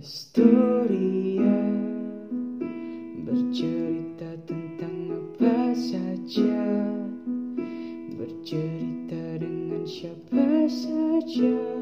Historia bercerita tentang apa saja, bercerita dengan siapa saja,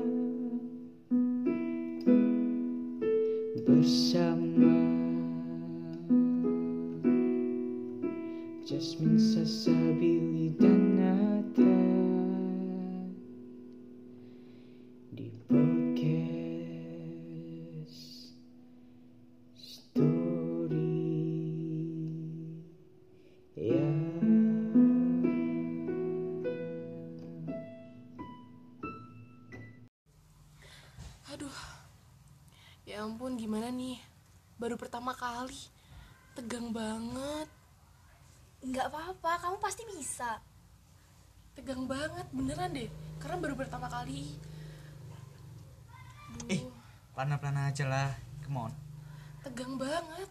deh. Karena baru pertama kali. Aduh, Eh, pelana-pelana aja lah. Come on. tegang banget.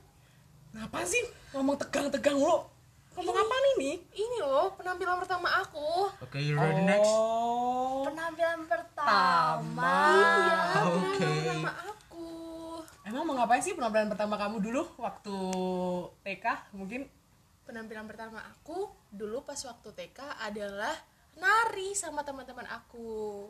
Ngapa sih ngomong tegang-tegang lo? Ngomong apa nih nih? Ini loh penampilan pertama aku. Oke, you ready next? Oh, penampilan pertama Iya, penampilan pertama aku. emang mau ngapain sih penampilan pertama kamu dulu waktu TK mungkin? Penampilan pertama aku dulu pas waktu TK adalah nari sama teman-teman aku.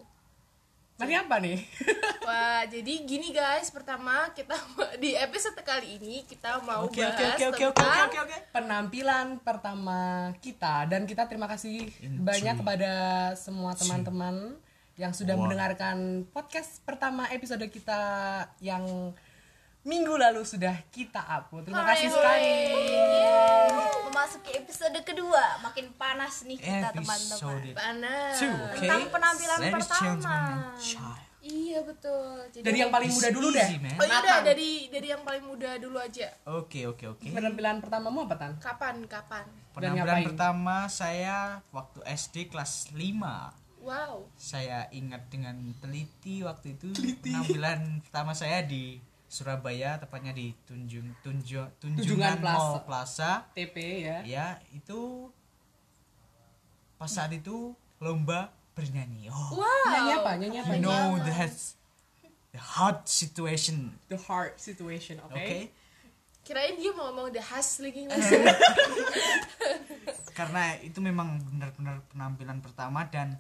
Nari apa nih? Wah, jadi gini guys, pertama kita di episode kali ini kita mau Oke, oke, bahas oke, oke, oke, tentang oke, oke. penampilan pertama kita dan kita terima kasih In banyak three, kepada semua teman-teman yang sudah One. mendengarkan podcast pertama episode kita yang minggu lalu sudah kita upload. Terima kasih Hai, sekali. Yeay. Memasuki episode kedua makin panas nih kita teman-teman panas. two, oke? Tentang penampilan Ladies, pertama. Iya betul. Jadi Dari yang paling muda dulu deh. man. Oh iya dari dari yang paling muda dulu aja. Oke, oke, oke. Penampilan pertamamu apa tan? Kapan kapan? Penampilan pertama saya waktu SD kelas 5. Wow. Saya ingat dengan teliti waktu itu penampilan pertama saya di Surabaya, tepatnya di Tunjung Tunjo, Tunjungan, Tunjungan Plaza. Mall Plaza. TP ya. Ya, itu pas saat itu lomba bernyanyi. Oh, Wow. Nyanyi apa? Nyanyi apa? you know the the hot situation. The hard situation, oke? Oke. Kirain dia mau ngomong the hustling Eh. English. Karena itu memang benar-benar penampilan pertama dan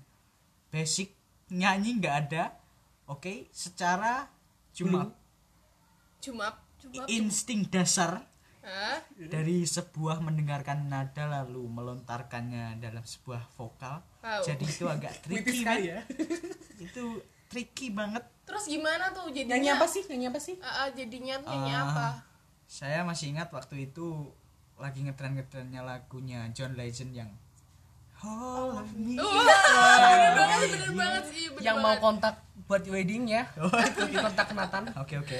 basic nyanyi nggak ada. Oke, secara cuma Cuma cuma insting dasar Hah? dari sebuah mendengarkan nada lalu melontarkannya dalam sebuah vokal. Wow. Jadi itu agak tricky man. ya. Itu tricky banget. Terus gimana tuh jadinya? Nyanyi apa sih? Nyanyi apa sih? Ah, ah, jadinya tuh nyanyi Ah, apa? Saya masih ingat waktu itu lagi ngetren-ngetrennya lagunya John Legend yang All of me. Wah, bener banget, bener banget sih, bener Yang mau kontak buat wedding ya. Oh, kontak Nathan. Oke oke.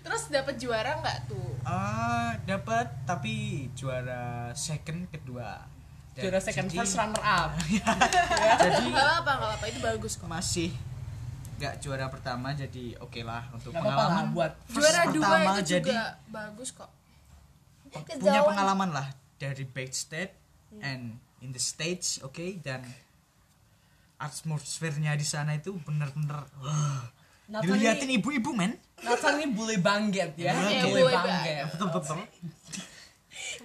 Terus dapat juara nggak tuh? Ah dapat tapi juara second kedua. Dan Juara second jadi- first runner up. Jadi Gak apa nggak apa itu bagus kok. masih nggak juara pertama jadi oke lah untuk Gak apa-apa lah pengalaman buat first Juara dua pertama itu jadi juga bagus kok. punya pengalaman lah dari backstage and in the stage oke dan atmosfernya di sana itu bener-bener wah, Nathan diliatin ini, ibu-ibu men Nathan ini boleh bangget ya. Boleh boleh bangget. betul betul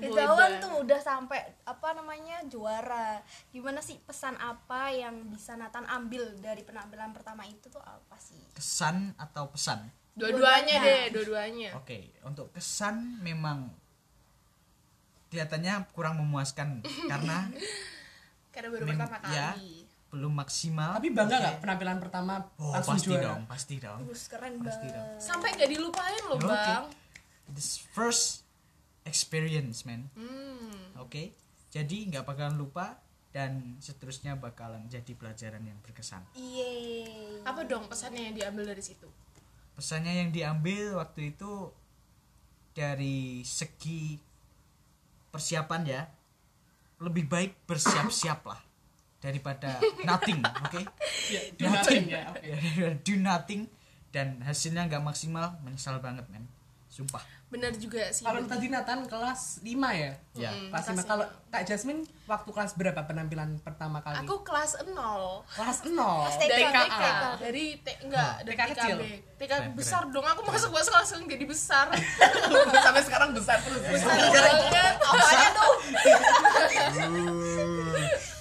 banget. tuh udah sampai apa namanya juara gimana sih pesan apa yang bisa Nathan ambil dari penampilan pertama itu tuh apa sih kesan atau pesan Dua-duanya deh, dua-duanya. Oke, untuk kesan memang kelihatannya kurang memuaskan karena Karena baru pertama kali. ya. Belum maksimal. Tapi bangga nggak penampilan pertama Oh, langsung pasti juara? dong, pasti dong. terus keren Pasti banget dong. Sampai nggak dilupain loh Oke. bang. This first experience, man. Hmm. Oke. Jadi nggak bakalan lupa dan seterusnya bakalan jadi pelajaran yang berkesan. Yeay. Apa dong pesannya yang diambil dari situ? Pesannya yang diambil waktu itu dari segi persiapan ya, lebih baik bersiap-siap lah daripada nothing, oke? Ya, do nothing ya. oke. do nothing dan hasilnya nggak maksimal menyesal banget men sumpah bener juga sih Kalau tadi Nathan kelas 5 ya? ya Mm, Kelas 5. kelas Kalau Kak Jasmine waktu kelas berapa penampilan pertama kali? aku kelas 0 kelas 0. TK, dari TK. KA dari T enggak dari TK kecil? TK Keren, besar dong aku masuk masuk langsung jadi besar Sampai sekarang besar terus. ya? besar banget Apanya tuh?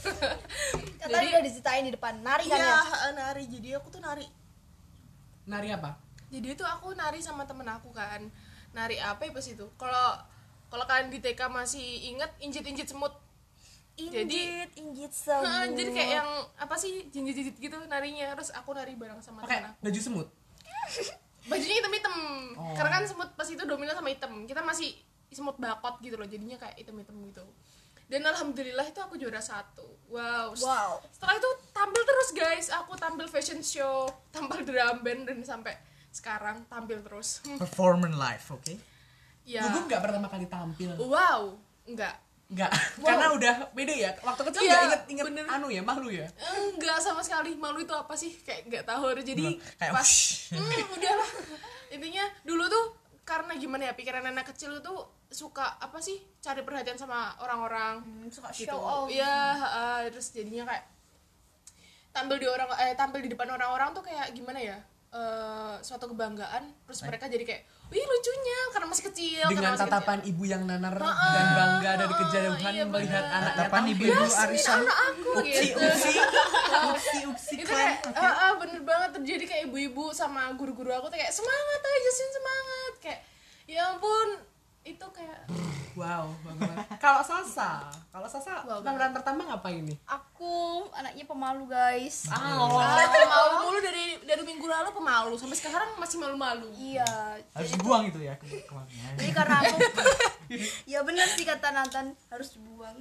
Katanya Jadi- udah diceritain di depan. Nari kan iya ya? nari. Jadi aku tuh nari. Nari apa? jadi itu aku nari sama temen aku kan. Nari apa ya pas itu? Kalau kalau kalian di TK masih inget injit-injit semut. Jadi- Injit, injit Heeh, semut. jadi kayak yang apa sih? Jinjit-jinjit gitu narinya. Terus aku nari bareng sama Pakai temen aku. baju semut. bajunya hitam-hitam Oh. karena kan semut pas itu dominan sama hitam. Kita masih semut bakot gitu loh. Jadinya kayak hitam-hitam gitu dan alhamdulillah itu aku juara satu. Wow. Wow. setelah itu tampil terus guys. Aku tampil fashion show tampil drum band dan sampai sekarang tampil terus. Performance live oke? Ya. Gugup nggak pertama kali tampil? wow enggak Enggak. Karena udah beda ya. Waktu kecil Iya, nggak inget inget bener. anu ya, malu ya. enggak sama sekali. Malu itu apa sih? Kayak nggak tahu. Jadi Kayak pas hmm, udahlah. Intinya dulu tuh karena gimana ya pikiran anak kecil itu suka apa sih cari perhatian sama orang-orang Hmm, suka gitu show off. iya heeh, terus jadinya kayak tampil di orang eh tampil di depan orang-orang tuh kayak gimana ya eh, suatu kebanggaan terus mereka jadi kayak wih lucunya karena masih kecil Dengan karena masih tatapan ibu yang nanar Heeh, dan bangga dari kejauhan iya, melihat bener. anaknya Tatapan tampil. ibu-ibu kecil. arisan anak aku upsi gitu upsi upsi upsi itu kayak oke ah, ah, bener banget terjadi kayak ibu-ibu sama guru-guru aku tuh kayak semangat aja Justin semangat kayak ya ampun itu kayak Wow, banget. Kalau Sasa, kalau Sasa Wow, penampilan pertama ngapain nih? Aku anaknya pemalu guys. Oh, ah, pemalu mulu dari dari minggu lalu pemalu sampai sekarang masih malu-malu Iya. harus jadi- dibuang itu ya ke- kemarinnya Jadi karena aku Ya bener sih kata Nathan harus dibuang.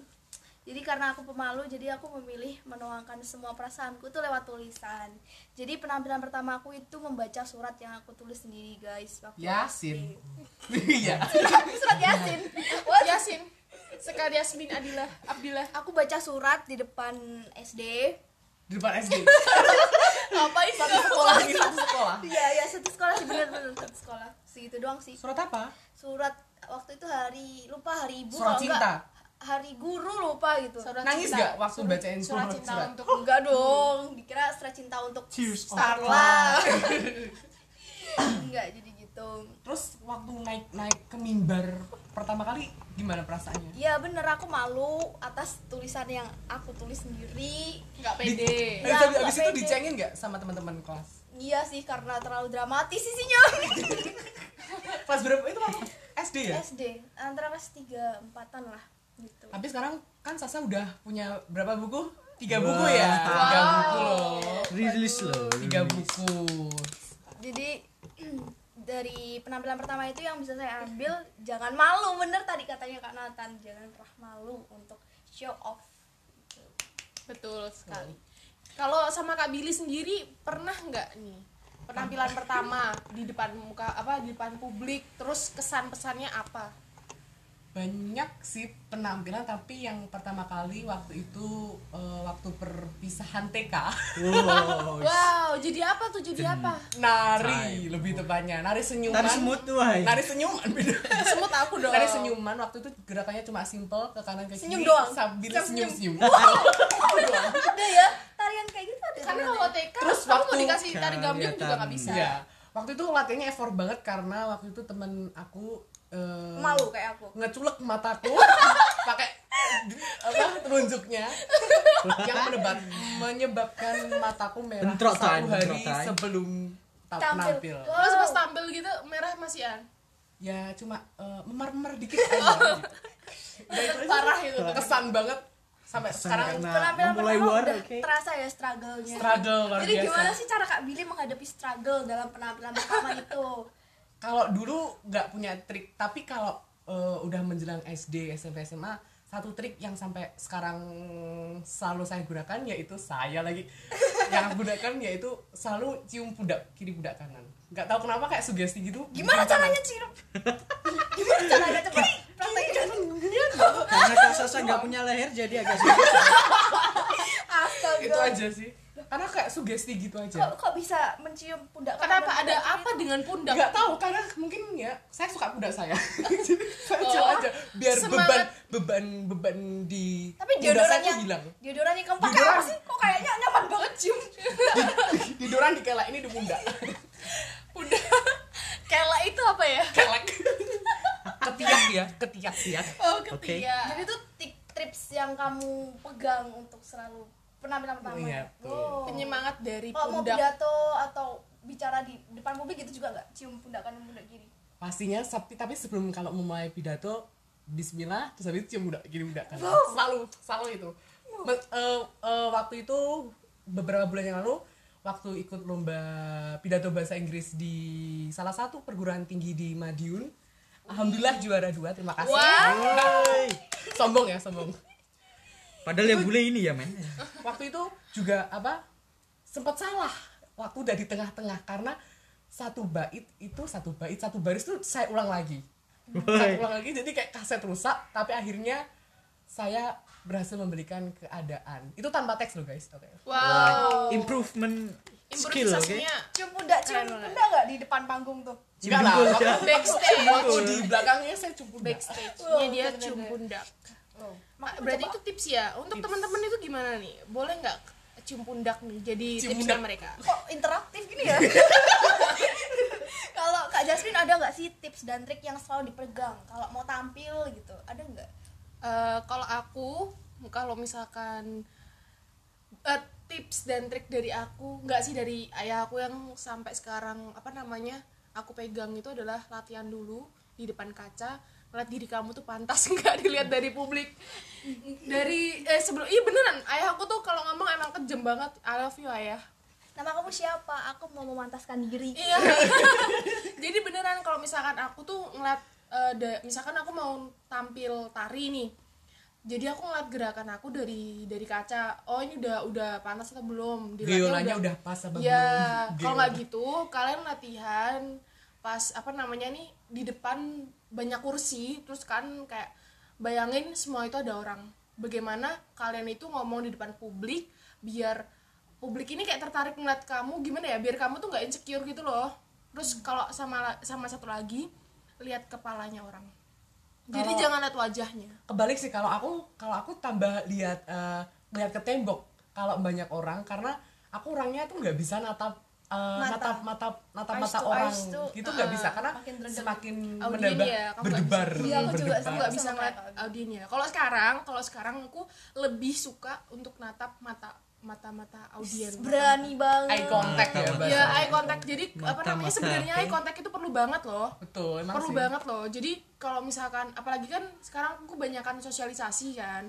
Jadi karena aku pemalu, jadi aku memilih menuangkan semua perasaanku tuh lewat tulisan. Jadi penampilan pertama aku itu membaca surat yang aku tulis sendiri guys. Waktu Yasin. Iya. surat Yasin. What? Yasin sekali Yasmin Adila Abdillah Aku baca surat di depan SD. Di depan SD. Ngapain Satu sekolah ini satu sekolah. Iya, ya satu sekolah sih bener-bener satu sekolah. Segitu doang sih. Surat apa? Surat waktu itu hari lupa hari ibu Surat cinta. enggak hari guru lupa gitu. Surat Nangis cinta. gak waktu bacain surat surat? cinta surat? untuk Enggak dong, dikira surat cinta untuk Cheers Starla. Enggak jadi gitu. Terus waktu naik naik ke mimbar pertama kali gimana perasaannya? Iya bener aku malu atas tulisan yang aku tulis sendiri. nggak pede Ya, Habis, habis, habis nggak itu pede. dicengin gak sama teman-teman kelas? Iya sih karena terlalu dramatis isinya. Pas berapa itu waktu SD ya? SD antara kelas 3 empatan lah gitu. Tapi sekarang kan Sasa udah punya berapa buku? Tiga Wah. buku ya? Tiga buku loh. rilis loh Tiga buku. Jadi dari penampilan pertama itu yang bisa saya ambil jangan malu bener tadi katanya Kak Nathan jangan pernah malu untuk show off betul sekali kalau sama Kak Billy sendiri pernah nggak nih penampilan pertama di depan muka apa di depan publik terus kesan pesannya apa Banyak sih penampilan tapi yang pertama kali waktu itu eh, waktu perpisahan TK wow wow jadi apa tuh? Jadi apa? Nari lebih tepatnya. Nari senyuman. Tadi semut tuh wahai nari senyuman beda semut aku dong. Nari senyuman waktu itu gerakannya cuma simple ke kanan ke kiri Senyum doang. sambil Senyum. senyum. senyum ada ya tarian kayak gitu ada karena kalau TK Terus kamu mau waktu dikasih tari gambling juga kelihatan. nggak bisa. Iya. Waktu itu latihannya effort banget karena waktu itu temen aku eh, malu kayak aku ngeculek mataku pakai apa telunjuknya yang menebat menyebabkan mataku merah Bentrok satu time, hari bentrok sebelum ta- Tampil. tampil. Wow. terus pas tampil gitu merah masihan Ya cuma eh, memar-memar dikit aja. gitu. Aja. Parah itu. Kesan banget sampai sekarang karena penampilan memulai pertama war udah oke terasa ya struggle-nya struggle luar jadi biasa. gimana sih cara Kak Billy menghadapi struggle dalam penampilan pertama itu kalau dulu nggak punya trik tapi kalau eh, udah menjelang SD SMP SMA satu trik yang sampai sekarang selalu saya gunakan yaitu saya lagi. Yang gunakan yaitu selalu cium pundak kiri pundak kanan. Nggak tahu kenapa kayak sugesti gitu. Gimana caranya cium? Gimana caranya? Coba praktekin. karena kak Sasa nggak punya leher jadi agak sulit astaga. Itu aja sih karena kayak sugesti gitu kok aja. Kok bisa mencium pundak kenapa ada pundak apa dengan pundak? Nggak tahu karena mungkin ya saya suka pundak saya. Jadi saya Oh, aja biar beban semangat. beban beban di tapi pundak deodorannya hilang. deodoran yang kamu pakai Deodoran. apa sih? Kok kayaknya nyaman banget cium. Tiduran di kelek ini di pundak. Udah kela itu apa ya? Kelek. Ketiak ya ketiak tiak oh ketiak. Jadi itu tip tips yang kamu pegang untuk selalu penampilan pertama Iya, ya? betul. Oh. penyemangat dari kalau mau pundak. pidato atau bicara di depan publik gitu juga nggak? Cium pundak kanan pundak kiri. Pastinya tapi tapi sebelum kalau memulai pidato Bismillah terus habis itu cium pundak gini pundak kan selalu selalu itu. Me- eh, eh, waktu itu beberapa bulan yang lalu waktu ikut lomba pidato bahasa Inggris di salah satu perguruan tinggi di Madiun Alhamdulillah juara dua terima kasih. Woi. sombong ya sombong Padahal yang bule ini ya men. waktu itu juga apa sempat salah waktu udah di tengah-tengah. Karena satu bait itu satu bait satu baris tuh saya ulang lagi. Saya ulang lagi jadi kayak kaset rusak tapi akhirnya saya berhasil memberikan keadaan. Itu tanpa teks loh guys. Oke. Wow. Improvement skill, oke? improvisasinya cium pundak cium pundak nggak di depan panggung tuh? Enggak lah Cium waktu, pundak. backstage waktu di belakangnya saya cukup backstage-nya dia bener-bener. cium pundak Ah, berarti itu tips ya. Untuk teman-teman itu gimana nih? Boleh nggak cium pundak nih jadi Cium tipsnya pundak. mereka? Kok interaktif gini ya? Kalau kak Jasmine ada nggak sih tips dan trik yang selalu dipegang kalau mau tampil gitu? Ada nggak? Eh, kalau aku kalau misalkan eh, tips dan trik dari aku nggak sih dari ayah aku yang sampai sekarang apa namanya aku pegang itu adalah latihan dulu di depan kaca ngeliat diri kamu tuh pantas nggak dilihat dari publik dari eh sebelum iya beneran ayah aku tuh kalau ngomong emang kejem banget I love you ayah nama kamu siapa aku mau memantaskan diri Iya. Jadi beneran kalau misalkan aku tuh ngeliat da- misalkan aku mau tampil tari nih. Jadi aku ngeliat gerakan aku dari dari kaca. Oh ini udah udah panas atau belum? Dilatnya Violanya udah pas apa Ya, belum? kalau nggak gitu kalian latihan pas apa namanya nih di depan banyak kursi terus kan kayak bayangin semua itu ada orang. Bagaimana kalian itu ngomong di depan publik biar publik ini kayak tertarik ngeliat kamu gimana ya biar kamu tuh nggak insecure gitu loh. Terus kalau sama sama satu lagi lihat kepalanya orang. Jadi jangan lihat wajahnya. kebalik sih kalau aku kalau aku tambah lihat eh, lihat ke tembok kalau banyak orang karena aku orangnya tuh nggak bisa natap eh, Mata. natap mata natap Eyes mata to orang. tuh, gitu nggak uh, bisa karena semakin menambah ya, berdebar. Iya, aku juga aku nggak bisa ngeliat audiennya kalau sekarang kalau sekarang aku lebih suka untuk natap mata mata mata audien berani banget. Eye contact ya bahasa. ya eye contact. Jadi apa Mata-mata, namanya sebenarnya eye contact itu perlu banget loh. Betul emang perlu sih. banget loh. Jadi kalau misalkan apalagi kan sekarang aku kebanyakan sosialisasi kan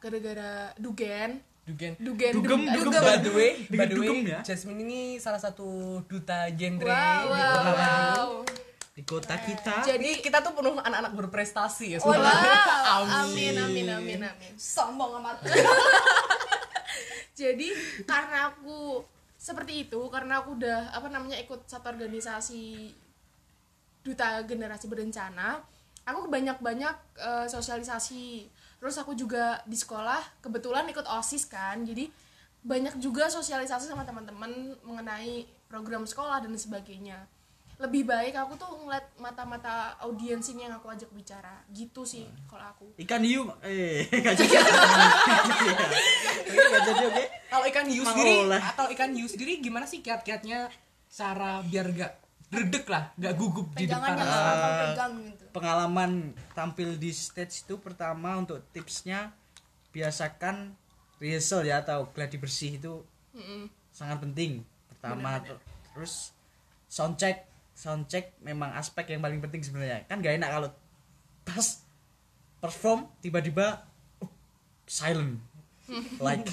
gara-gara dugen Dugen. dugen Dugem, dugem, dugem. By the way, by the Dugem way, ya? Jasmine ini salah satu duta genre wow di wow, kota Madiun. wow. Di kota kita. Jadi kita tuh penuh anak-anak berprestasi ya Oh, sebenarnya. Wow, amin amin amin amin sombong amat jadi karena aku seperti itu karena aku udah apa namanya ikut satu organisasi duta generasi berencana aku banyak banyak sosialisasi terus aku juga di sekolah kebetulan ikut osis kan jadi banyak juga sosialisasi sama teman-teman mengenai program sekolah dan sebagainya. Lebih baik aku tuh ngeliat mata-mata audiens ini yang aku ajak bicara. Gitu sih kalau aku. Ikan hiu eh nggak jadi. Oke, nggak jadi oke. Kalau ikan hiu sendiri atau ikan hiu sendiri gimana sih kiat-kiatnya cara biar gak redek lah, gak gugup di depan. pegang gitu Pengalaman tampil di stage itu pertama untuk tipsnya biasakan rehearsal ya atau gladi bersih itu Mm-mm. sangat penting. Pertama ter- terus soundcheck soundcheck memang aspek yang paling penting sebenarnya. Kan gak enak kalau pas perform tiba-tiba uh, silent like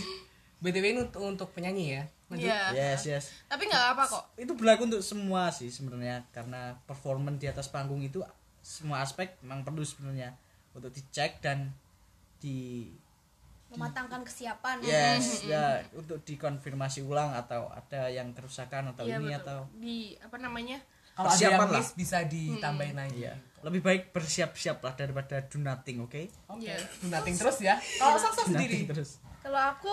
BTW ini untuk, untuk penyanyi ya. Lanjut. Iya. yes yes tapi nggak apa kok itu berlaku untuk semua sih sebenarnya karena performance di atas panggung itu semua aspek memang perlu sebenarnya untuk dicek dan di mematangkan kesiapan yes ya untuk dikonfirmasi ulang atau ada yang kerusakan atau Iya, ini betul. atau di apa namanya Kalau ada Persiapan yang lah. miss bisa ditambahin lagi. iya lebih baik bersiap-siap lah daripada do nothing oke Oke. Iya. Do nothing terus ya. Kalau Saksa sendiri, terus kalau aku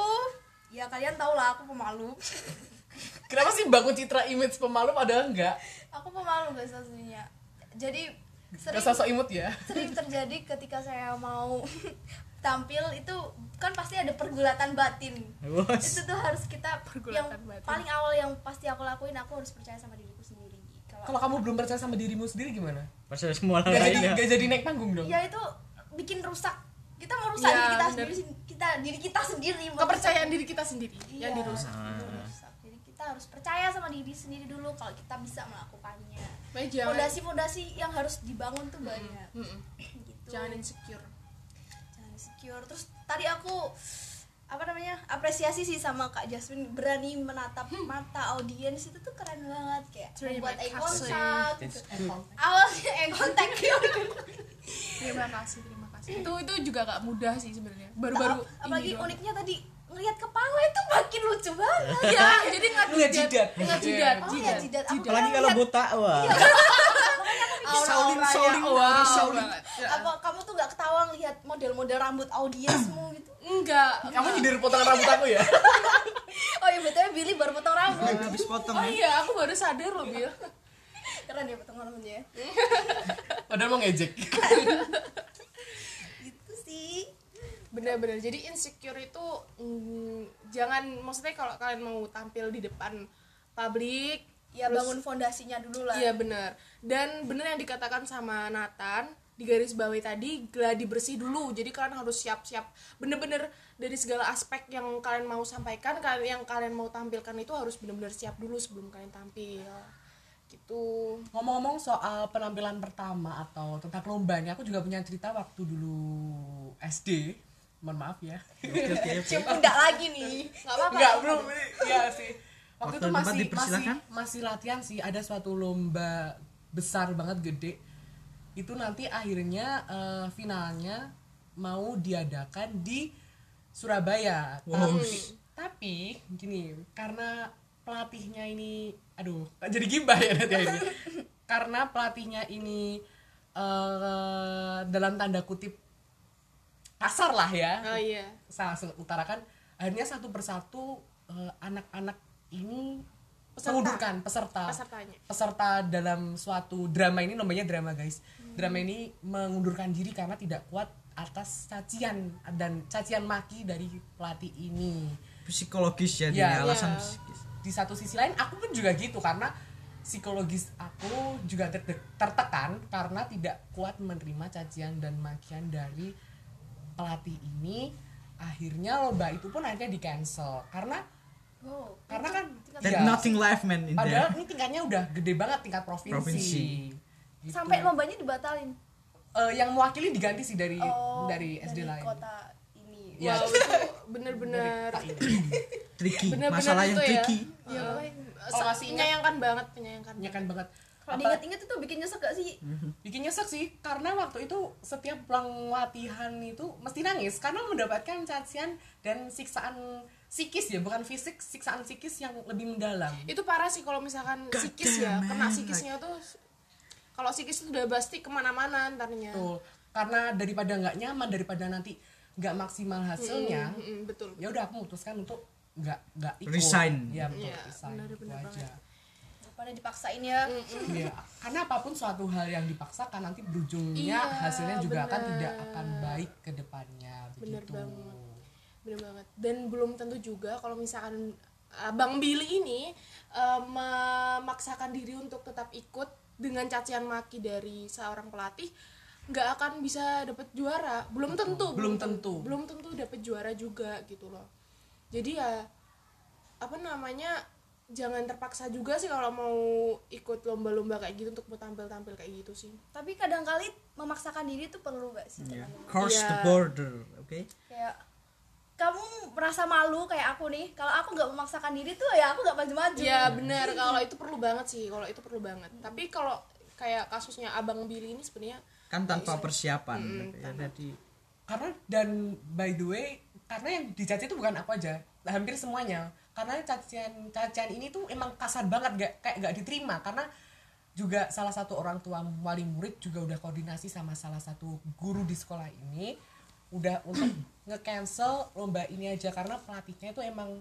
ya kalian tau lah aku pemalu kenapa sih bangun citra image pemalu padahal enggak? aku pemalu guys aslinya jadi Gak sering sosok imut ya sering terjadi ketika saya mau tampil itu kan pasti ada pergulatan batin Bos. itu tuh harus kita yang Pergulatan batin. paling awal yang pasti aku lakuin aku harus percaya sama diriku sendiri kalau kalau kamu belum percaya sama dirimu sendiri gimana Percaya semua orang gak lain jadi, ya. gak jadi naik panggung dong ya itu bikin rusak kita merusak Iya, diri kita bener. sendiri kita diri kita sendiri kepercayaan diri kita sendiri Iya, yang dirusak. Itu rusak. jadi kita harus percaya sama diri sendiri dulu kalau kita bisa melakukannya. Fondasi-fondasi yang harus dibangun tuh banyak. Mm-mm. gitu. Jangan insecure. Jangan insecure. Terus tadi aku apa namanya apresiasi sih sama kak Jasmine berani menatap mata audiens itu tuh keren banget. Kayak Terima membuat eye contact. Awalnya eye contact. Terima kasih terima kasih itu itu juga gak mudah sih sebenarnya. Baru-baru Ap- apalagi ini doang. uniknya tadi ngelihat kepala itu makin lucu banget. Ya jadi nggak Ngeliat jidat. nggak jidat. oh ya jidat jidat. Aku Apalagi kalau ngeliat- botak wah. Sauling, wow. Sauling. banget. apa kamu tuh nggak ketawa ngelihat model-model rambut audiensmu gitu? Enggak. Kamu nyindir potongan rambut aku ya? Oh iya betul Billy baru potong rambut. Habis potong. Oh ya. iya aku baru sadar loh Bil. Keren ya potong rambutnya padahal mau ngejek benar-benar jadi insecure itu mm, jangan maksudnya kalau kalian mau tampil di depan publik ya terus- bangun fondasinya dulu lah Iya benar. Dan benar yang dikatakan sama Nathan di garis bawahi tadi gladi bersih dulu. Jadi kalian harus siap-siap bener-bener dari segala aspek yang kalian mau sampaikan, kalian yang kalian mau tampilkan itu harus bener-bener siap dulu sebelum kalian tampil. Gitu. ngomong-ngomong soal penampilan pertama atau tentang lomba nih aku juga punya cerita waktu dulu SD mohon maaf ya cium pundak lagi nih nggak apa-apa Enggak, belum. Iya sih. Waktu Waktu itu masih masih masih latihan sih ada suatu lomba besar banget gede. Itu nanti akhirnya eh, finalnya mau diadakan di Surabaya. Tapi, tapi gini, karena pelatihnya ini aduh, jadi gibah ya nanti ini. karena pelatihnya ini eh dalam tanda kutip kasar lah ya Oh iya. saya langsung utarakan akhirnya satu persatu eh, anak-anak ini Peserta. mengundurkan peserta Pesertanya. peserta dalam suatu drama ini namanya drama guys drama ini mengundurkan diri karena tidak kuat atas cacian dan cacian maki dari pelatih ini Psikologis ya, Ya, alasan ya. psikis. di satu sisi lain aku pun juga gitu karena psikologis aku juga tertekan karena tidak kuat menerima cacian dan makian dari pelatih ini akhirnya lomba itu pun akhirnya di cancel karena oh karena kan ya, nothing left man in padahal there. ini tingkatnya udah gede banget tingkat provinsi, Provinsi. Gitu. sampai lombanya dibatalin Eh, yang mewakili diganti sih dari oh dari SD lain kota ini Ya. Wow, itu bener-bener Dari. Tricky. bener-bener Masalah yang ya. tricky. Iya, Oh, masih ingat. menyayangkan banget, menyayangkan. Ya kan banget kalau diinget-inget itu bikin nyesek gak sih? Bikin nyesek sih karena waktu itu setiap pulang latihan itu mesti nangis karena mendapatkan cacian dan siksaan psikis ya bukan fisik siksaan psikis yang lebih mendalam. Itu parah sih kalau misalkan God psikis ya damn, kena man. psikisnya tuh kalau psikis itu udah pasti ke mana-mana ntarnya tuh karena daripada nggak nyaman daripada nanti nggak maksimal hasilnya Mm-mm, betul. ya udah aku memutuskan untuk nggak nggak ikut. Resign. ya betul Iya, resign benar, itu benar aja daripada dipaksain ya Iya, karena apa pun suatu hal yang dipaksakan nanti berujungnya Iya, hasilnya juga akan benar. tidak akan baik ke depannya Bener begitu. banget. bener banget dan belum tentu juga kalau misalkan uh, Bang Billy ini uh, memaksakan diri untuk tetap ikut dengan cacian maki dari seorang pelatih nggak akan bisa dapat juara belum tentu Belum tentu. belum tentu dapat juara juga gitu loh jadi ya apa namanya jangan terpaksa juga sih kalau mau ikut lomba-lomba kayak gitu untuk mau tampil-tampil kayak gitu sih tapi kadang kali memaksakan diri itu perlu gak sih Yeah. teman-teman? Cross the Iya. border, oke? kayak kamu merasa malu kayak aku nih kalau aku nggak memaksakan diri tuh ya aku nggak maju-maju Ya benar kalau itu perlu banget sih kalau itu perlu banget. Tapi kalau kayak kasusnya Abang Billy ini sebenarnya Kan tanpa persiapan. Mm, gitu ya. Jadi Karena dan by the way, karena yang dicaci itu bukan aku aja, hampir semuanya. Karena cacian cacian ini tuh emang kasar banget gak kayak gak diterima. Karena juga salah satu orang tua wali murid juga udah koordinasi sama salah satu guru di sekolah ini udah untuk nge-cancel lomba ini aja. Karena pelatihnya itu emang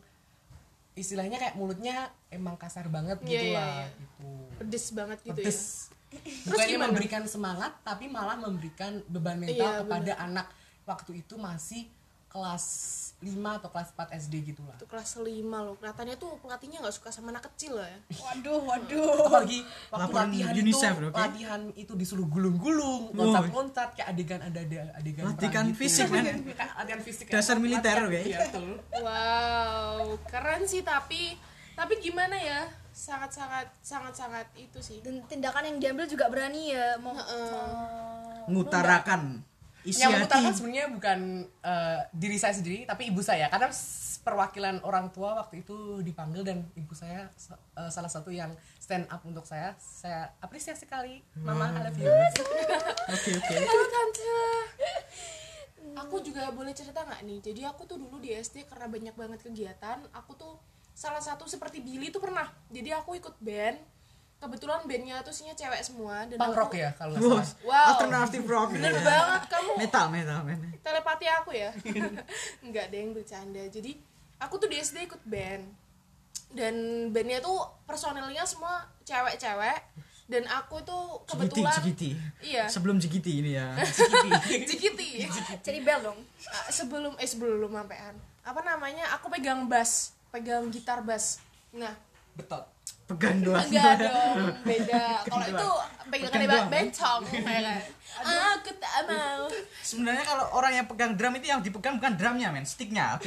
istilahnya kayak mulutnya emang kasar banget Iya, gitu iya, lah iya. gitu. Pedes banget gitu pedes. bukannya gimana? memberikan semangat tapi malah memberikan beban mental Iya, kepada anak. Waktu itu masih kelas 5 atau kelas 4 SD gitu lah Itu kelas 5 loh. Kelihatannya tuh pelatihnya nggak suka sama anak kecil lah ya. waduh waduh apalagi waktu Laporan latihan UNICEF, itu oke? latihan itu disuruh gulung-gulung loncat-loncat kayak adegan ada ada adegan Latihan gitu. fisik. Kayak latihan fisik Dasar militer, latihan- oke? betul Wow, keren sih tapi tapi gimana ya? Sangat-sangat sangat-sangat itu sih. dan tindakan yang diambil juga berani ya mau, mau- mengutarakan isi yang hati mengutarakan sebenarnya bukan eh, diri saya sendiri tapi ibu saya karena perwakilan orang tua waktu itu dipanggil dan ibu saya sa- eh, salah satu yang stand up untuk saya saya apresiasi sekali mama I love you oke oke Halo tante. Aku juga boleh cerita nggak nih? Jadi aku tuh dulu di SD karena banyak banget kegiatan, aku tuh salah satu seperti Billy tuh pernah. Jadi aku ikut band. Kebetulan bandnya tuh isinya cewek semua dan punk aku- rock ya kalau Wow, salah. Wow. alternative rock. Bener banget kamu. metal metal men telepati aku ya? Nggak ada yang bercanda. Jadi aku tuh di SD ikut band. Dan bandnya tuh personelnya semua cewek-cewek. Dan aku tuh Jigiti kebetulan Jigiti iya. Sebelum Jigiti ini ya. Jigiti. Jadi bel dong. Ah, sebelum eh sebelum sampean. Apa namanya? Aku pegang bass pegang gitar bass. Nah betot pegang doang enggak dong beda. Kalau itu pegangan Pegang ba- doang. bencong ya kan? Aku tak mau. Sebenarnya kalau orang yang pegang drum itu yang dipegang bukan drumnya men. Sticknya oke?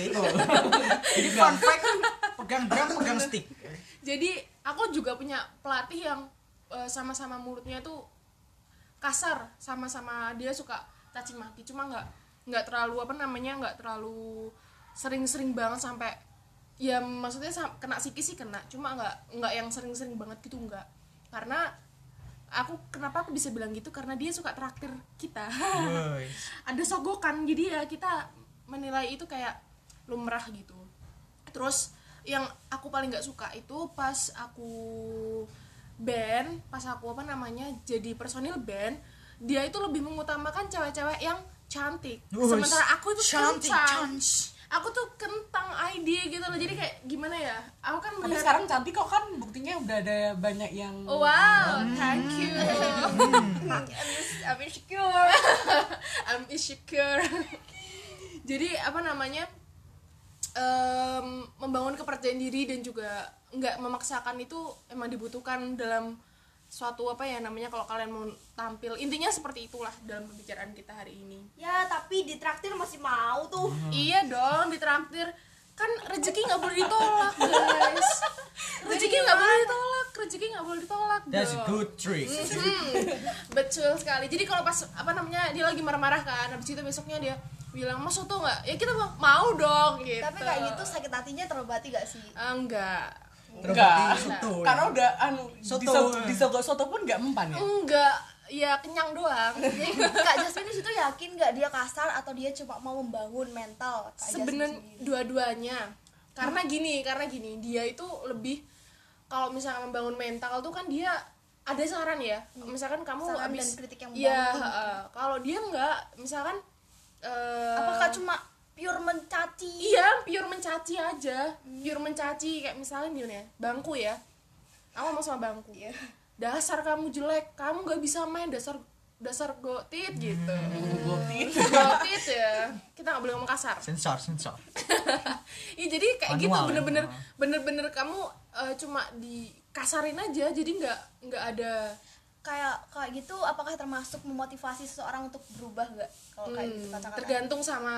Jadi fun fact pegang drum pegang stick. Jadi aku juga punya pelatih yang eh, sama-sama mulutnya tuh kasar sama-sama dia suka caci maki. Cuma nggak nggak terlalu apa namanya nggak terlalu sering-sering banget sampai ya maksudnya kena psikis sih kena cuma nggak nggak yang sering-sering banget gitu nggak. Karena aku kenapa aku bisa bilang gitu? Karena dia suka traktir kita. Ada sogokan jadi ya kita menilai itu kayak lumrah gitu. Terus yang aku paling nggak suka itu pas aku band pas aku apa namanya jadi personil band dia itu lebih mengutamakan cewek-cewek yang cantik. Sementara aku itu cantik. Aku tuh kentang ID gitu loh. Jadi kayak gimana ya? Aku kan tapi melihat sekarang cantik kok kan? Buktinya udah ada banyak yang wow. Thank you. I'm insecure. I'm insecure. Jadi apa namanya? Em, membangun kepercayaan diri dan juga nggak memaksakan itu emang dibutuhkan dalam suatu apa ya namanya kalau kalian mau tampil intinya seperti itulah dalam pembicaraan kita hari ini ya tapi di traktir masih mau tuh iya dong ditraktir kan rezeki nggak boleh ditolak guys rezeki nggak boleh ditolak rezeki nggak boleh ditolak that's a dong. good trick Hmm, betul sekali. Jadi kalau pas apa namanya dia lagi marah-marah kan, habis itu besoknya dia bilang mau soto nggak? Ya kita mau dong gitu. tapi kayak gitu sakit hatinya terobati gak sih Ah, enggak. Enggak soto karena udah anu Soto. disogok soto pun nggak mempan ya Enggak. Ya kenyang doang. jadi kak Jasmine di situ yakin nggak dia kasar atau dia cuma mau membangun mental Sebenarnya dua-duanya. Karena gini, karena gini, dia itu lebih kalau misalnya membangun mental tuh kan dia ada saran ya. Misalkan kamu Hmm. Saran habis dan kritik yang Iya, membangun. heeh. kalau dia enggak, misalkan eh, apakah cuma pure mencaci Iya, pure mencaci aja. Pure mencaci kayak misalnya nih ya, bangku ya. Aku mau sama bangku. Iya. Dasar kamu jelek, kamu nggak bisa main dasar dasar gotit gitu. Gotit. gotit ya. Kita nggak boleh ngomong kasar. sensor sensor Iya, jadi kayak gitu Manual ya, bener-bener manual. bener-bener kamu eh, cuma dikasarin aja, jadi nggak nggak ada kayak kayak gitu apakah termasuk memotivasi seseorang untuk berubah nggak kalau kayak gitu Hmm, kata-kata tergantung sama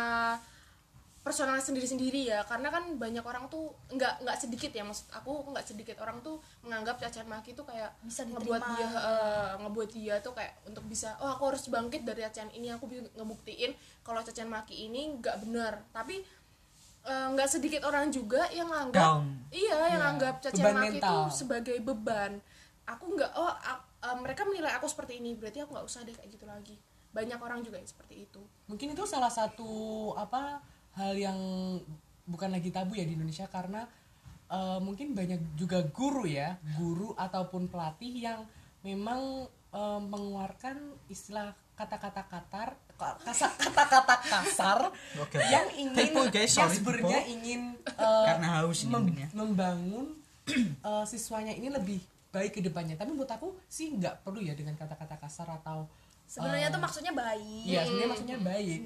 personal sendiri-sendiri ya. Karena kan banyak orang tuh nggak nggak sedikit ya maksud aku nggak sedikit orang tuh menganggap cacian maki tuh kayak Bisa ngebuat dia eh, ngebuat dia tuh kayak untuk bisa oh aku harus bangkit dari cacian ini aku bisa ngebuktiin kalau cacian maki ini nggak benar. Tapi eh, nggak sedikit orang juga yang anggap Down. iya yang Iya, anggap cacian beban maki itu sebagai beban. Aku nggak oh eh, mereka menilai aku seperti ini berarti aku nggak usah deh kayak gitu lagi. Banyak orang juga yang seperti itu. Mungkin itu salah satu apa hal yang bukan lagi tabu ya di Indonesia karena eh, mungkin banyak juga guru ya guru ataupun pelatih yang memang eh, mengeluarkan istilah kata-kata katar kasar kata-kata kasar Oke. yang ingin guys, yang sebenarnya ingin eh, Karena haus ini mem- mungkin ya. membangun eh, siswanya ini lebih baik ke depannya tapi menurut aku sih nggak perlu ya dengan kata-kata kasar atau sebenarnya eh, tuh maksudnya baik Iya, sebenarnya maksudnya baik.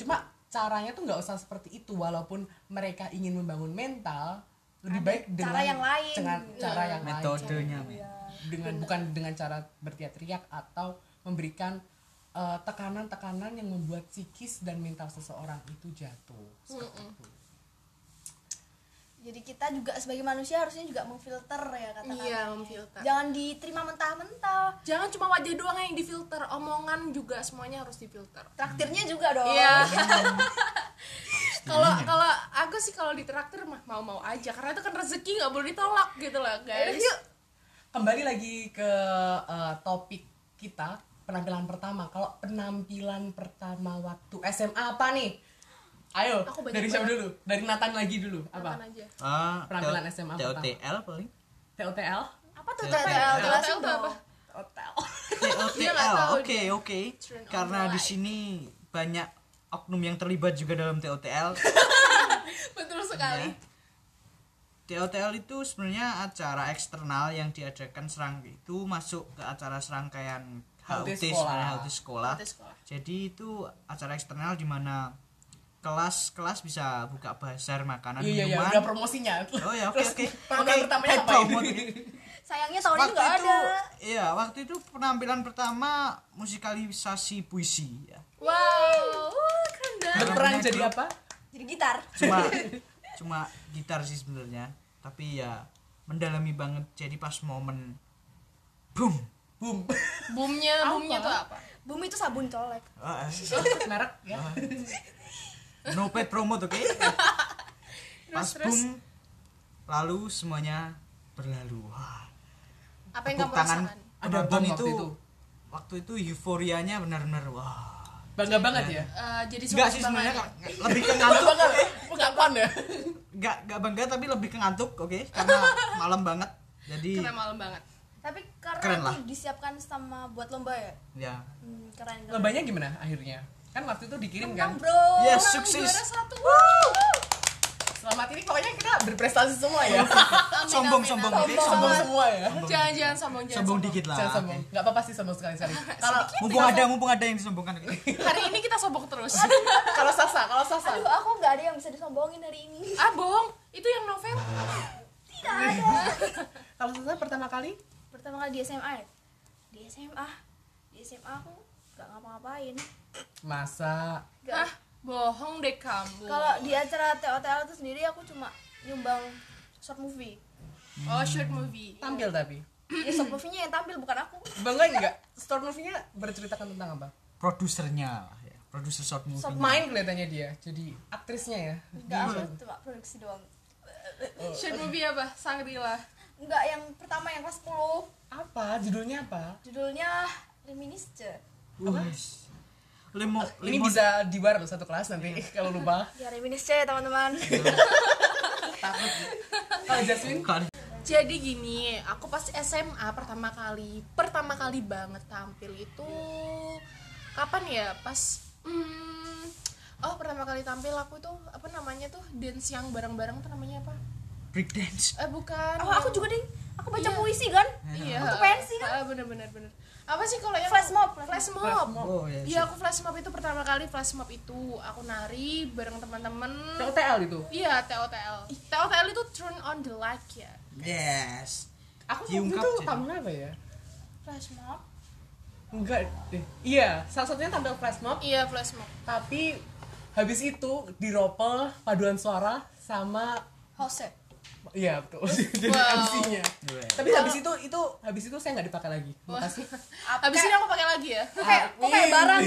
Cuma caranya tuh nggak usah seperti itu walaupun mereka ingin membangun mental lebih Ada baik dengan cara yang lain. dengan cara yang lain. metodenya men. Iya. dengan bukan dengan cara berteriak-teriak atau memberikan eh, tekanan-tekanan yang membuat psikis dan mental seseorang itu jatuh. Seperti itu. Jadi kita juga sebagai manusia harusnya juga memfilter ya kata-kata Iya, memfilter. jangan diterima mentah-mentah jangan cuma wajah doang yang difilter omongan juga semuanya harus difilter traktirnya juga dong Iya. Kalau kalau aku sih kalau ditraktir mah mau-mau aja karena itu kan rezeki nggak boleh ditolak gitu lah guys. Yuk. Kembali lagi ke eh, topik kita penampilan pertama. Kalau penampilan pertama waktu SMA apa nih? Ayo, Aku banyak dari siapa dulu? Dari Nathan lagi dulu. Apa? aja. Ah, Penampilan T- SMA TOTL paling TOTL? apa tuh jelasin TTL tuh apa? TOTL. TOTL oke oke karena di sini banyak oknum yang terlibat juga dalam TOTL Betul sekali. Ya. TOTL itu sebenarnya acara eksternal yang diadakan serang itu masuk ke acara serangkaian HUT sekolah. sebenarnya HUT sekolah. Sekolah. Jadi itu acara eksternal di mana kelas-kelas bisa buka bazar makanan Iya iya iya, minuman. udah promosinya. Oh ya oke oke. penampilan Oke, pertamanya head apa ini? sayangnya tahun ini waktu nggak itu ada iya waktu itu penampilan pertama musikalisasi puisi ya Wow, wah, keren. Berperan Namanya jadi apa? jadi gitar cuma cuma gitar sih sebenarnya tapi ya mendalami banget jadi pas momen boom Boom. Boomnya, boomnya tuh apa? bumi itu sabun colek Ah, ah. Merek ya. No paid promote oke pas terus. boom lalu semuanya berlalu Wah, Apa yang kamu tangan rasakan? Ada bom itu waktu itu. waktu itu euforianya benar-benar wah Bangga banget ya. Eh, jadi suatu sih sebenarnya lebih ke ngantuk Bangga bukan fun ya. enggak enggak bangga tapi lebih ke ngantuk oke karena malam banget jadi Keren malam banget. tapi karena Keren lah. disiapkan sama buat lomba ya ya hmm, keren keren Lombanya gimana akhirnya? Kan waktu itu dikirim kan. Bro Yes, Orang sukses. Juara satu. Selamat ini pokoknya kita berprestasi semua ya. sombong sombong Sombong sombong semua ya. Jangan jangan sombong jangan sombong dikit lah Jangan sombong. Enggak apa-apa sih sombong sekali-sekali. Kalau mumpung ada mumpung ada yang disombongkan? Hari ini kita sombong terus. kalau Sasa, kalau Sasa. aduh aku nggak ada yang bisa disombongin hari ini ah bohong, itu yang novel. tidak ada Kalau Sasa pertama kali pertama kali di SMA ya di SMA di SMA aku nggak ngapa-ngapain masa. Ah, bohong deh kamu. kalau di acara TOTL itu sendiri aku cuma nyumbang short movie Oh, short movie. tampil tapi ya short movie-nya yang tampil bukan aku bangga enggak? Story movie-nya berceritakan tentang apa? produsernya ya produser short movie Short Main kelihatannya dia, jadi aktrisnya ya. enggak aku cuma produksi doang Short movie apa? Sangrila. enggak yang pertama yang kelas 10 Apa? Judulnya apa? judulnya Reminisce Wes. Lemo, Ini bisa diwar loh satu kelas nanti kalau lupa. ya Reminisce teman-teman Takut. Kalau Jasmine. Jadi gini, aku pas SMA pertama kali, pertama kali banget tampil itu kapan ya? Pas hmm, oh pertama kali tampil aku tuh apa namanya tuh dance yang bareng-bareng tuh namanya apa? break dance Eh bukan. oh aku juga ding aku baca Iya. puisi kan Iya. Waktu pensi kan? Ah, bener-bener bener. Apa sih kalau yang Flash mob, flash Flash mob. Flash mob. oh ya Iya, aku flash mob itu pertama kali flash mob itu aku nari bareng teman-teman. TOTL itu. Iya, TOTL. TOTL itu turn on the light ya. yes Aku waktu itu tampil apa ya? flash mob Enggak deh. Iya, salah satunya tampil flash mob, Iya, flash mob. tapi habis itu diropel paduan suara sama Jose Iya betul. Jadi Wow. MC-nya. Tapi habis itu itu habis itu saya nggak dipakai lagi. Makasih. Habis ini aku pakai lagi ya. kayak kok kayak barang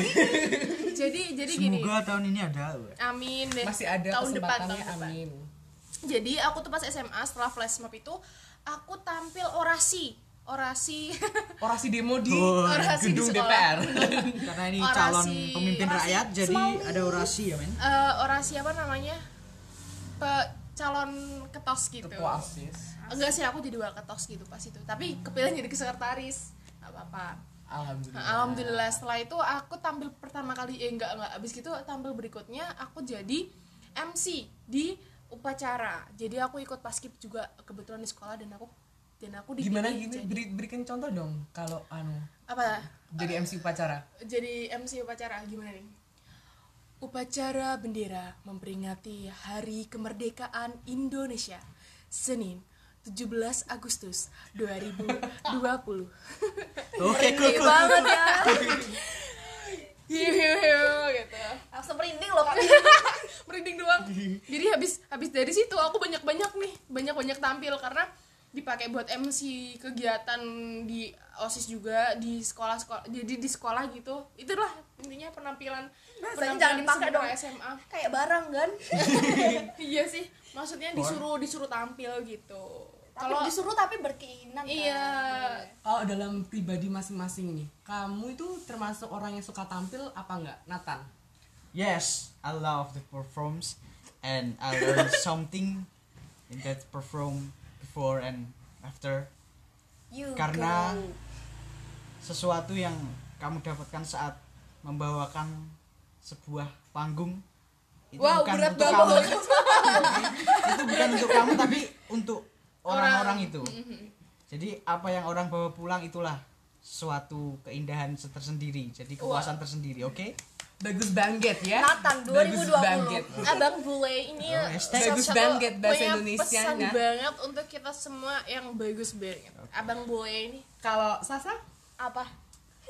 jadi jadi gini. semoga tahun ini ada. Amin deh. Masih ada tahun depan, tahun depan. Amin. Jadi aku tuh pas SMA setelah flash mob itu aku tampil orasi. Orasi. Orasi demo di Oh, orasi di gedung sekolah. DPR. karena ini Orasi- calon pemimpin orasi rakyat jadi ada orasi ya men Eh, orasi apa namanya? Pe- calon ketos gitu. Ketua OSIS. Enggak sih aku jadi wakil ketos gitu pas itu. Tapi kepilih jadi sekretaris. Apa-apa. Alhamdulillah. Alhamdulillah setelah itu aku tampil pertama kali eh enggak enggak abis gitu tampil berikutnya aku jadi MC di upacara jadi aku ikut paskib juga kebetulan di sekolah dan aku dan aku dipilih gimana gini jadi beri, berikan contoh dong kalau anu apa jadi MC upacara jadi MC upacara gimana nih upacara bendera memperingati Hari Kemerdekaan Indonesia Senin 17 Agustus 2020 Oke, cool, banget ya. Hiu, hiu, hiu, gitu. Langsung merinding loh merinding doang. Jadi habis habis dari situ aku banyak banyak nih banyak banyak tampil karena dipakai buat MC kegiatan di osis juga di sekolah sekolah jadi di sekolah gitu. Itulah intinya penampilan Bahasanya jangan dipakai dong. SMA kayak barang kan? Iya sih maksudnya disuruh disuruh tampil gitu. Kalau disuruh tapi berkeinginan kan? iya. Kalau dalam pribadi masing-masing nih kamu itu termasuk orang yang suka tampil apa enggak? Nathan? Yes, I love the performs and I learned something in that perform before and after. You Karena- go. sesuatu yang kamu dapatkan saat membawakan sebuah panggung. Itu wow bukan berat untuk kamu. Itu bukan untuk kamu tapi untuk orang-orang itu. Mhm. jadi apa yang orang bawa pulang itulah suatu keindahan tersendiri. Jadi kepuasan tersendiri oke? Bagus banget ya. Nathan bagus 2020. banget. Abang Bule ini Oh, hashtag. Bagus satu banget bahasa punya Indonesianya. pesan banget untuk kita semua yang bagus banget. Abang Bule ini. Kalau Sasa? Apa?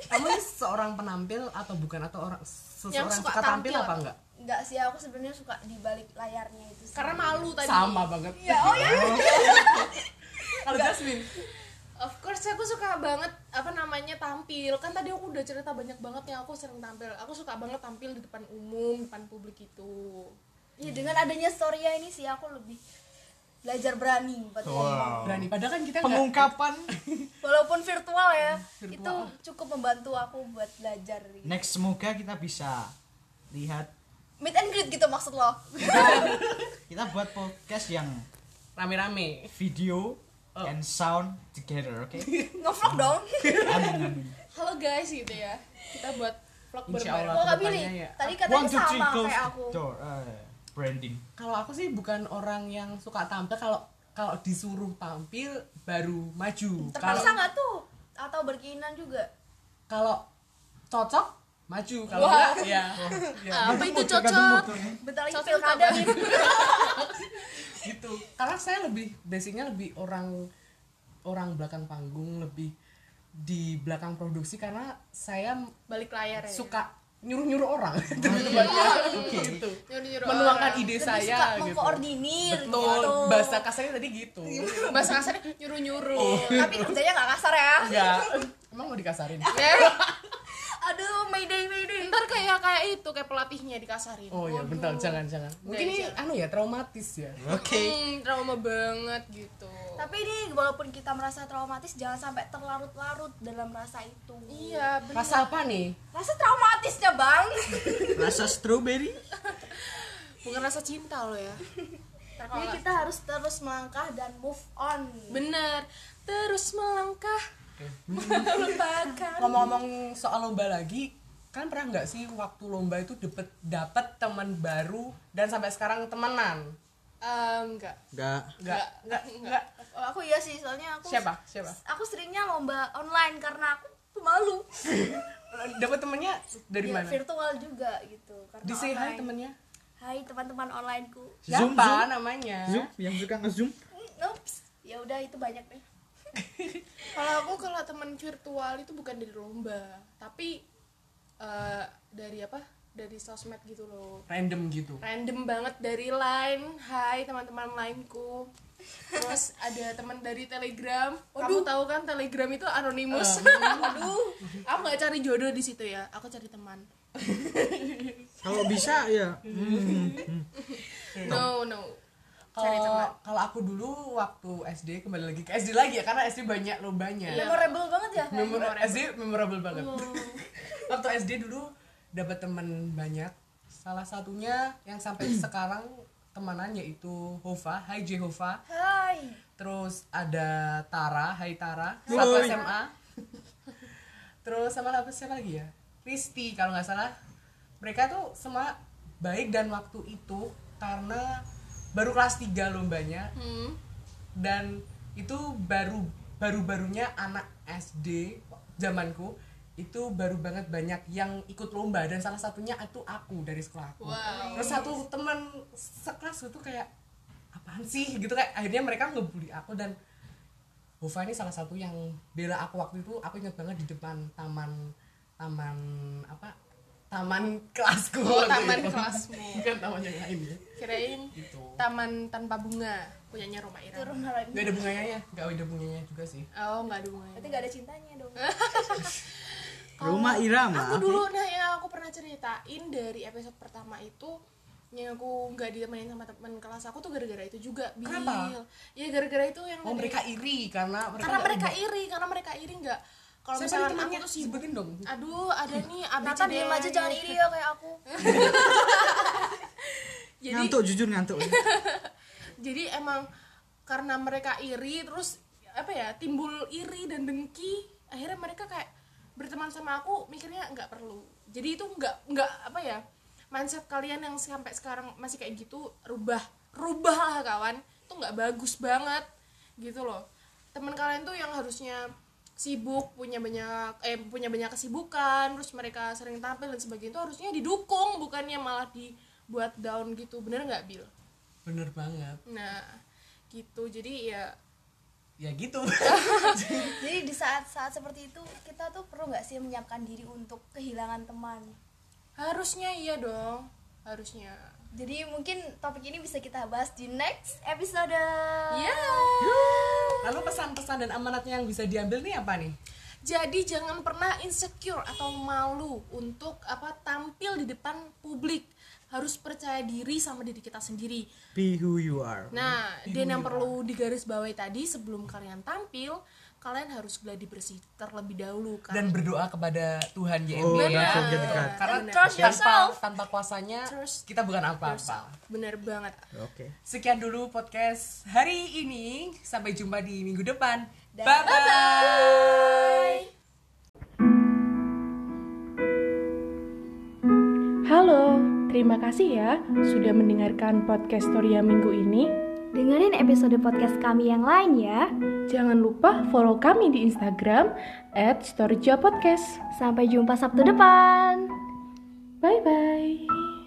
Kamu ini seorang penampil atau bukan? Atau orang seseorang suka suka, tampil tampil apa enggak enggak sih aku sebenarnya suka di balik layarnya itu sih. karena malu tadi. sama banget ya oh ya kalau Jasmine Of course aku suka banget apa namanya tampil. Kan tadi aku udah cerita banyak banget yang aku sering tampil. Aku suka banget tampil di depan umum, depan publik itu. ya dengan adanya story ini sih aku lebih belajar berani buat ngomong. berani. Padahal kan kita enggak pengungkapan. Walaupun virtual ya Virtual. itu cukup membantu aku buat belajar. Gitu. next semoga kita bisa lihat. Meet and greet gitu maksud lo. Kita buat podcast yang rame-rame. video Oh. and sound together oke? Ngevlog dong. Amin amin. Halo guys gitu ya. Kita buat vlog oh kak ke depannya Billy ya. tadi one katanya two three sama kayak aku. door. Eh, branding? Kalau aku sih bukan orang yang suka tampil kalau kalau disuruh tampil baru maju. Kalau terpaksa nggak tuh? Atau berkeinginan juga? Kalau cocok maju. Kalau Wah. enggak ya, ya. Apa itu cocok? bentar lagi Cocok pilkada nih gitu. Karena saya lebih basicnya lebih orang orang belakang panggung lebih di belakang produksi karena saya Balik layar ya. suka nyuruh nyuruh orang. Oke. gitu. Nyuruh-nyuruh menuangkan orang. ide lebih saya suka gitu. mengkoordinir betul. gitu. Bahasa kasarnya tadi gitu. Bahasa kasarnya nyuruh-nyuruh. Oh. tapi kerjanya nggak kasar ya? Enggak emang mau dikasarin? Ya. aduh mayday mayday. Ntar kayak kayak itu kayak pelatihnya dikasarin. oh ya bentar. Jangan jangan. Mungkin ini anu ya traumatis ya. Oke. Hmm, trauma banget gitu. Tapi ini walaupun kita merasa traumatis jangan sampai terlarut-larut dalam rasa itu Iya, benar. rasa apa nih rasa traumatisnya bang rasa strawberry Bukan rasa cinta lo ya. Nggak- kita harus terus melangkah dan move on Bener. Terus melangkah. Melupakan. ngomong-ngomong soal lomba lagi kan pernah nggak sih waktu lomba itu dapet dapat teman baru dan sampai sekarang temenan Eh, enggak. enggak nggak nggak nggak Oh, aku iya sih soalnya aku siapa? Siapa? Aku seringnya lomba online karena aku pemalu dapat temennya dari Ya, mana? virtual juga gitu karena di say hi temennya? Hai teman-teman onlineku. Zoom, siapa Zoom. namanya? Zoom yang suka ngezoom. Ups, ya udah itu banyak deh. Kalau aku kalau teman virtual itu bukan dari lomba, tapi eh, dari apa? Dari sosmed gitu loh. random gitu Random banget dari line. Hai teman-teman lineku. Terus ada teman dari Telegram. Kamu tahu kan Telegram itu anonimus. Aduh. Aku nggak cari jodoh di situ ya. Aku cari teman. kalau bisa ya No, no. Cari kalau teman. kalau aku dulu waktu SD kembali lagi ke SD lagi ya karena SD banyak lombanya Iya. memorable banget ya Memor SD memorable banget waktu SD dulu dapat teman banyak. Salah satunya yang sampai sekarang temanan yaitu Hova. Hai Jehova. Hai. Terus ada Tara. Hai Tara. Satu. SMA terus sama apa siapa lagi ya? Risti kalau nggak salah. Mereka tuh semua baik dan waktu itu karena baru kelas 3 lombanya. Hmm. dan itu baru baru-barunya anak SD zamanku itu baru banget banyak yang ikut lomba dan salah satunya itu aku dari sekolahku Wow. terus satu teman sekelas itu kayak apaan sih? Gitu kayak akhirnya mereka ngebully aku dan Hova ini salah satu yang bela aku waktu itu. Aku ingat banget di depan taman taman apa taman kelasku. Oh, taman itu. kelasmu. bukan taman yang lain ya. Kirain gitu taman tanpa bunga punyanya Roma Irama. Turun lagi Gak ada bunganya ya, gak ada bunganya juga sih. oh nggak ada bunganya. Berarti nggak ada cintanya dong Rumah Irama. aku dulu nah yang aku pernah ceritain dari episode pertama itu yang aku nggak ditemenin sama teman kelas aku tuh gara-gara itu juga Bil. Kenapa? ya gara-gara itu yang Oh mereka iri karena mereka karena mereka iri karena mereka iri nggak kalau misalnya temannya? aku tuh sibuk dong. aduh ada nih Nathan diem aja jangan iri ya kayak aku jadi ngantuk jujur ngantuk. jadi emang karena mereka iri terus apa ya timbul iri dan dengki akhirnya mereka kayak berteman sama aku mikirnya nggak perlu. Jadi itu nggak nggak apa ya mindset kalian yang sampai sekarang masih kayak gitu rubah rubah lah kawan. Itu nggak bagus banget gitu loh. Teman kalian tuh yang harusnya sibuk punya banyak eh punya banyak kesibukan terus mereka sering tampil dan sebagainya itu harusnya didukung bukannya malah dibuat down gitu. Bener nggak Bill Bener banget. Nah, gitu. Jadi ya Ya gitu. jadi di saat-saat seperti itu kita tuh perlu nggak sih menyiapkan diri untuk kehilangan teman harusnya iya dong. Harusnya. jadi mungkin topik ini bisa kita bahas di next episode Ya. Lalu pesan-pesan dan amanatnya yang bisa diambil nih apa nih? Jadi jangan pernah insecure atau malu untuk apa tampil di depan publik. Harus percaya diri sama diri kita sendiri. Be who you are. Nah, dan yang perlu digarisbawahi tadi sebelum kalian tampil, kalian harus gladi bersih terlebih dahulu kan. Dan berdoa kepada Tuhan YMB Oh, ya. Karena Bener. Trust tanpa, yourself. tanpa kuasanya Trust kita bukan apa-apa. Bener banget. Oke. Sekian dulu podcast hari ini. Sampai jumpa di minggu depan. Bye. Halo, terima kasih ya sudah mendengarkan podcast Storia minggu ini. dengerin episode podcast kami yang lain ya Jangan lupa follow kami di Instagram at Podcast. sampai jumpa Sabtu depan Bye-bye.